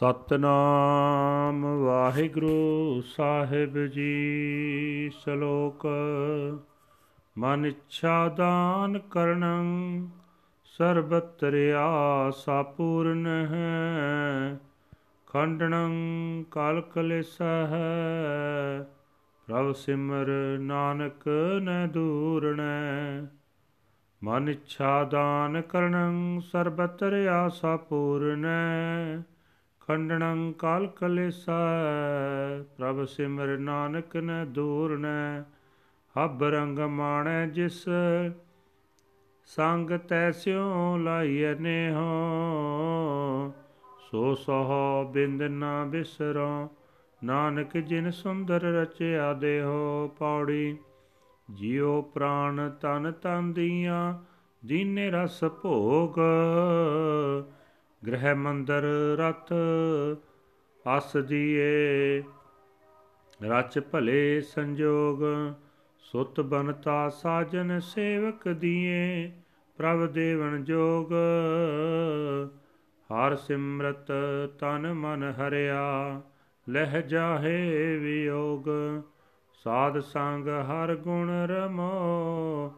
ਸਤਨਾਮ ਵਾਹਿਗੁਰੂ ਸਾਹਿਬ ਜੀ, ਸ਼ਲੋਕ। ਮਨ ਇੱਛਾ ਦਾਨ ਕਰਨੰ, ਸਰਬਤਰਿਆ ਸਾਪੂਰਨ ਹੈ। ਖੰਡਨੰ ਕਲ ਕਲੇਸਹ, ਪ੍ਰਭ ਸਿਮਰ ਨਾਨਕ ਨ ਦੂਰਣੈ ਮਨ ਇੱਛਾ ਦਾਨ ਕਰਨੰ, ਸਰਬਤਰਿਆ ਸਾਪੂਰਨੈ ਖੰਡਨੰ ਕਾਲ ਕਲੇਸਾ, ਪ੍ਰਭ ਸਿਮਰ ਨਾਨਕ ਨ ਦੂਰ ਨ, ਹਬ ਰੰਗ ਮਾਣੈ ਜਿਸ, ਸੰਗ ਤੈਸਿਓ ਲਾਈਐ ਨੇਹੋ। ਸੋ ਸੋ ਬਿੰਦ ਨਾ ਬਿਸਰੋ, ਨਾਨਕ ਜਿਨ ਸੁੰਦਰ ਰਚਿਆ ਦੇਹੋ ਪੌੜੀ। ਜਿਉ ਪ੍ਰਾਨ ਤਨ ਤਨ ਦੀਆਂ, ਦੀਨੇ ਰਸ ਭੋਗ ਗ੍ਰਹਿ ਮੰਦਰ ਰਥ ਅਸ ਦੀਏ। ਰਚ ਭਲੇ ਸੰਜੋਗ, ਸੁਤ ਬਨਤਾ ਸਾਜਨ ਸੇਵਕ ਦੀਏ। ਪ੍ਰਭ ਦੇਵਨ ਜੋਗ, ਹਰ ਸਿਮਰਤ ਤਨ ਮਨ ਹਰਿਆ। ਲਹਿ ਜਾਹੇ ਵਿਯੋਗ, ਸਾਧ ਸੰਗ ਹਰ ਗੁਣ ਰਮੋ,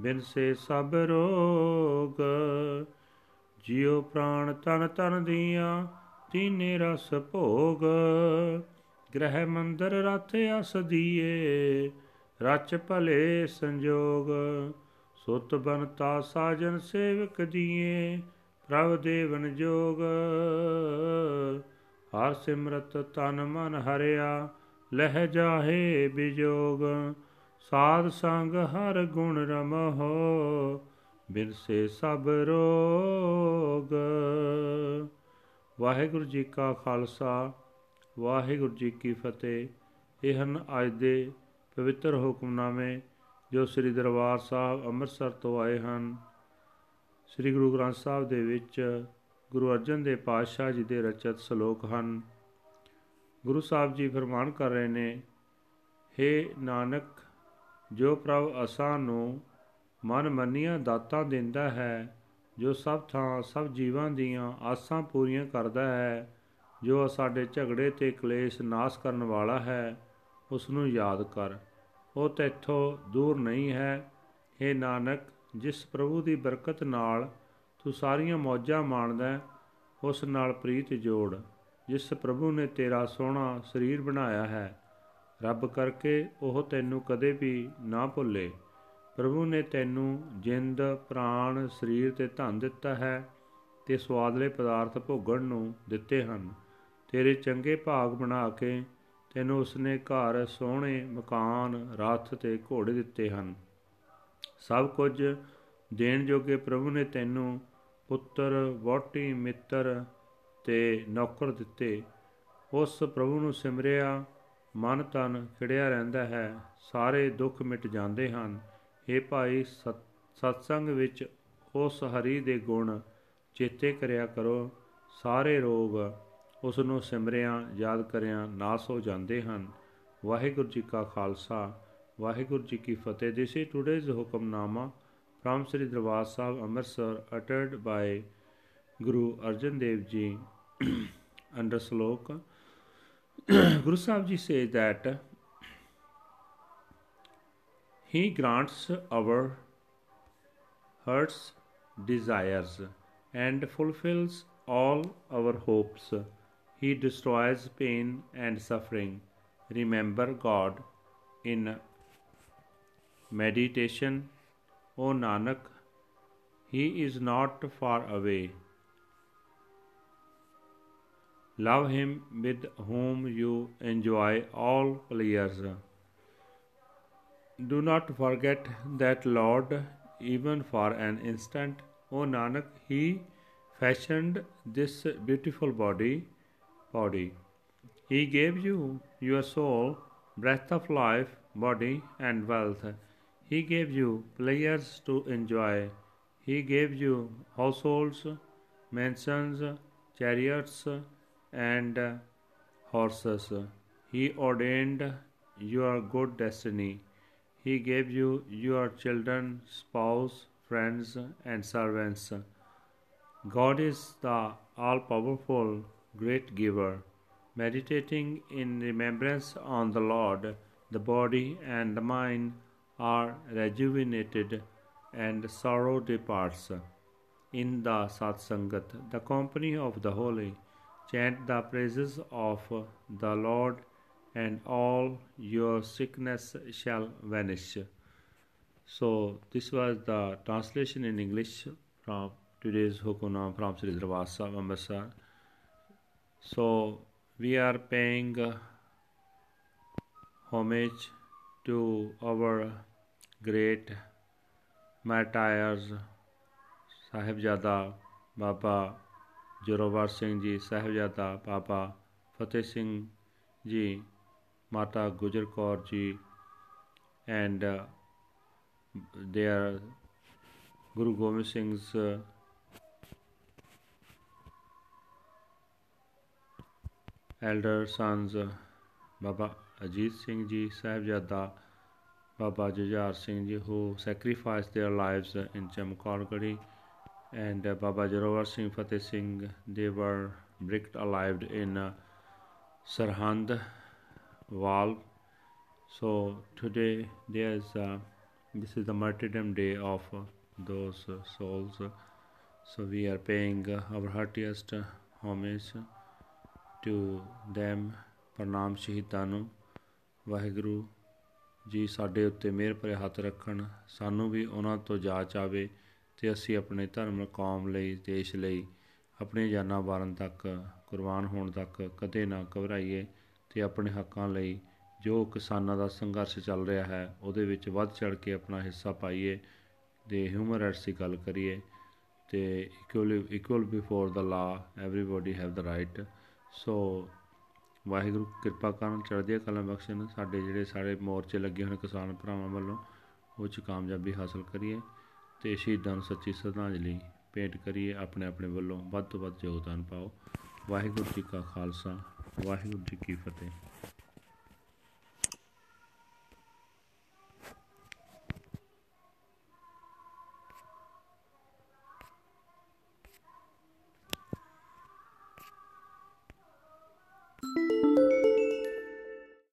ਬਿਨ ਸੇ ਸਭ ਰੋਗ। ਜਿਉ ਪ੍ਰਾਣ ਤਨ ਤਨ ਦੀਆਂ ਤੀਨੇ ਰਸ ਭੋਗ। ਗ੍ਰਹਿ ਮੰਦਰ ਰਥ ਅਸ ਦੀਏ, ਰਚ ਭਲੇ ਸੰਜੋਗ। ਸੁਤ ਬਨਤਾ ਸਾਜਨ ਸੇਵਕ ਦੀਏ, ਪ੍ਰਭ ਦੇਵਨ ਜੋਗ। ਹਰ ਸਿਮਰਤ ਤਨ ਮਨ ਹਰਿਆ, ਲਹਿ ਜਾਹੇ ਬਿਜੋਗ। ਸਾਧ ਸੰਗ ਹਰ ਗੁਣ ਰਮਹੁ ਬਿਨ ਸੇ ਸਭ ਰੋਗ। ਵਾਹਿਗੁਰੂ ਜੀ ਕਾ ਖਾਲਸਾ, ਵਾਹਿਗੁਰੂ ਜੀ ਕੀ ਫਤਿਹ। ਇਹ ਹਨ ਅੱਜ ਦੇ ਪਵਿੱਤਰ ਹੁਕਮਨਾਮੇ ਜੋ ਸ੍ਰੀ ਦਰਬਾਰ ਸਾਹਿਬ ਅੰਮ੍ਰਿਤਸਰ ਤੋਂ ਆਏ ਹਨ, ਸ੍ਰੀ ਗੁਰੂ ਗ੍ਰੰਥ ਸਾਹਿਬ ਦੇ ਵਿੱਚ ਗੁਰੂ ਅਰਜਨ ਦੇਵ ਪਾਤਸ਼ਾਹ ਜੀ ਦੇ ਰਚਿਤ ਸ਼ਲੋਕ ਹਨ। ਗੁਰੂ ਸਾਹਿਬ ਜੀ ਫਰਮਾਨ ਕਰ ਰਹੇ ਨੇ हे ਨਾਨਕ, ਜੋ ਪ੍ਰਭ ਅਸਾਂ ਨੂੰ ਮਨ ਮੰਨੀਆਂ ਦਾਤਾਂ ਦਿੰਦਾ ਹੈ, ਜੋ ਸਭ ਥਾਂ, ਸਭ ਜੀਵਾਂ ਦੀਆਂ ਆਸਾਂ ਪੂਰੀਆਂ ਕਰਦਾ ਹੈ, ਜੋ ਸਾਡੇ ਝਗੜੇ ਤੇ ਕਲੇਸ਼ ਨਾਸ ਕਰਨ ਵਾਲਾ ਹੈ ਉਸ ਨੂੰ ਯਾਦ ਕਰ। ਉਹ ਤੇਥੋਂ ਦੂਰ ਨਹੀਂ ਹੈ। हे ਨਾਨਕ, ਜਿਸ ਪ੍ਰਭੂ ਦੀ ਬਰਕਤ ਨਾਲ ਤੂੰ ਸਾਰੀਆਂ ਮੌਜਾਂ ਮਾਣਦਾ ਉਸ ਨਾਲ ਪ੍ਰੀਤ ਜੋੜ, ਜਿਸ ਪ੍ਰਭੂ ਨੇ ਤੇਰਾ ਸੋਹਣਾ ਸਰੀਰ ਬਣਾਇਆ ਹੈ। ਰੱਬ ਕਰਕੇ ਉਹ ਤੈਨੂੰ ਕਦੇ ਵੀ ਨਾ ਭੁੱਲੇ। ਪ੍ਰਭੂ ਨੇ ਤੈਨੂੰ ਜਿੰਦ, ਪ੍ਰਾਣ, ਸਰੀਰ ਤੇ ਧਨ ਦਿੱਤਾ ਹੈ ਤੇ ਸਵਾਦਲੇ ਪਦਾਰਥ ਭੋਗਣ ਨੂੰ ਦਿੱਤੇ ਹਨ। ਤੇਰੇ ਚੰਗੇ ਭਾਗ ਬਣਾ ਕੇ ਤੈਨੂੰ ਉਸਨੇ ਘਰ ਸੋਹਣੇ ਮਕਾਨ, ਰਥ ਤੇ ਘੋੜੇ ਦਿੱਤੇ ਹਨ। ਸਭ ਕੁਝ ਦੇਣ ਜੋਗੇ ਪ੍ਰਭੂ ਨੇ ਤੈਨੂੰ ਪੁੱਤਰ ਵੋਟੀ ਮਿੱਤਰ ਤੇ ਨੌਕਰ ਦਿੱਤੇ। ਉਸ ਪ੍ਰਭੂ ਨੂੰ ਸਿਮਰਿਆ ਮਨ ਤਨ ਖਿੜਿਆ ਰਹਿੰਦਾ ਹੈ, ਸਾਰੇ ਦੁੱਖ ਮਿਟ ਜਾਂਦੇ ਹਨ। हे ਭਾਈ ਸਤਸੰਗ ਵਿੱਚ ਉਸ ਹਰੀ ਦੇ ਗੁਣ ਚੇਤੇ ਕਰਿਆ ਕਰੋ ਸਾਰੇ ਰੋਗ ਉਸ ਨੂੰ ਸਿਮਰਿਆਂ ਯਾਦ ਕਰਿਆਂ ਨਾਸ ਹੋ ਜਾਂਦੇ ਹਨ ਵਾਹਿਗੁਰੂ ਜੀ ਕਾ ਖਾਲਸਾ ਵਾਹਿਗੁਰੂ ਜੀ ਕੀ ਫਤਿਹ this is today's hukamnama from Shri Darbar Sahib Amritsar uttered by Guru Arjan Dev ji under shalok Guru Sahib ji says that He grants our heart's desires and fulfills all our hopes. He destroys pain and suffering. Remember God in meditation O Nanak, He is not far away. Love Him with whom you enjoy all pleasures. Do not forget that Lord, even for an instant. O Nanak, He fashioned this beautiful body, body. He gave you your soul, breath of life, body, and wealth. He gave you players to enjoy. He gave you households, mansions, chariots, and horses. He ordained your good destiny. He gave you your children, spouse, friends, and servants. God is the all powerful. great giver. Meditating in remembrance on the Lord, the body and the mind are rejuvenated and sorrow departs. In the Satsangat, the company of the holy, chant the praises of the Lord, and all your sickness shall vanish. So, this was the translation in English from today's Hukunam from Sri Dravasa, Amritsar. So, we are paying uh, homage to our great martyrs, Sahibzada Baba Jorowar Singh Ji, Sahibzada Baba Fateh Singh Ji. Mata Gujar Kaur ji and uh, their Guru Gobind Singh's uh, elder sons uh, Baba Ajit Singh ji, Sahib Jada, Baba Jajar Singh ji who sacrificed their lives uh, in Chamkargadi and uh, Baba Jarawar Singh Fateh Singh they were bricked alive in uh, Sarhand. Wall. So today there's uh, this is the martyrdom day of uh, those uh, souls. So we are paying uh, our heartiest uh, homage to them. ਪ੍ਰਣਾਮ ਸ਼ਹੀਦਾਂ ਨੂੰ ਵਾਹਿਗੁਰੂ ਜੀ ਸਾਡੇ ਉੱਤੇ ਮਿਹਰ ਭਰੇ ਹੱਥ ਰੱਖਣ ਸਾਨੂੰ ਵੀ ਉਹਨਾਂ ਤੋਂ ਜਾਚ ਆਵੇ ਤੇ ਅਸੀਂ ਆਪਣੇ ਧਰਮ ਕੌਮ ਲਈ ਦੇਸ਼ ਲਈ ਆਪਣੀਆਂ ਜਾਨਾਂ ਵਾਰਨ ਤੱਕ ਕੁਰਬਾਨ ਹੋਣ ਤੱਕ ਕਦੇ ਨਾ ਘਬਰਾਈਏ ਤੇ ਆਪਣੇ ਹੱਕਾਂ ਲਈ ਜੋ ਕਿਸਾਨਾਂ ਦਾ ਸੰਘਰਸ਼ ਚੱਲ ਰਿਹਾ ਹੈ, ਉਹਦੇ ਵਿੱਚ ਵੱਧ ਚੜ ਕੇ ਆਪਣਾ ਹਿੱਸਾ ਪਾਈਏ ਤੇ ਹਿਊਮਨ ਰਾਈਟਸ ਦੀ ਗੱਲ ਕਰੀਏ ਤੇ equal equal before the law everybody have the right so Waheguru ਕਿਰਪਾ ਕਰਨ ਚੜ੍ਹਦੀਆਂ ਕਲਾਂ ਬਖਸ਼ਣ, ਸਾਡੇ ਜਿਹੜੇ ਸਾਰੇ ਮੋਰਚੇ ਲੱਗੇ ਹੋਏ ਕਿਸਾਨ ਭਰਾਵਾਂ ਵੱਲੋਂ, ਉਹ 'ਚ ਕਾਮਯਾਬੀ ਹਾਸਲ ਕਰੀਏ ਤੇ ਸ਼ਹੀਦਾਂ ਨੂੰ ਸੱਚੀ ਸ਼ਰਧਾਂਜਲੀ ਭੇਂਟ ਕਰੀਏ ਆਪਣੇ ਆਪਣੇ ਵੱਲੋਂ ਵੱਧ ਤੋਂ ਵੱਧ ਯੋਗਦਾਨ ਪਾਓ। ਵਾਹਿਗੁਰੂ ਜੀ ਕਾ ਖਾਲਸਾ। ਵਾਹਿਗੁਰੂ ਜੀ ਕੀ ਫਤਿਹ।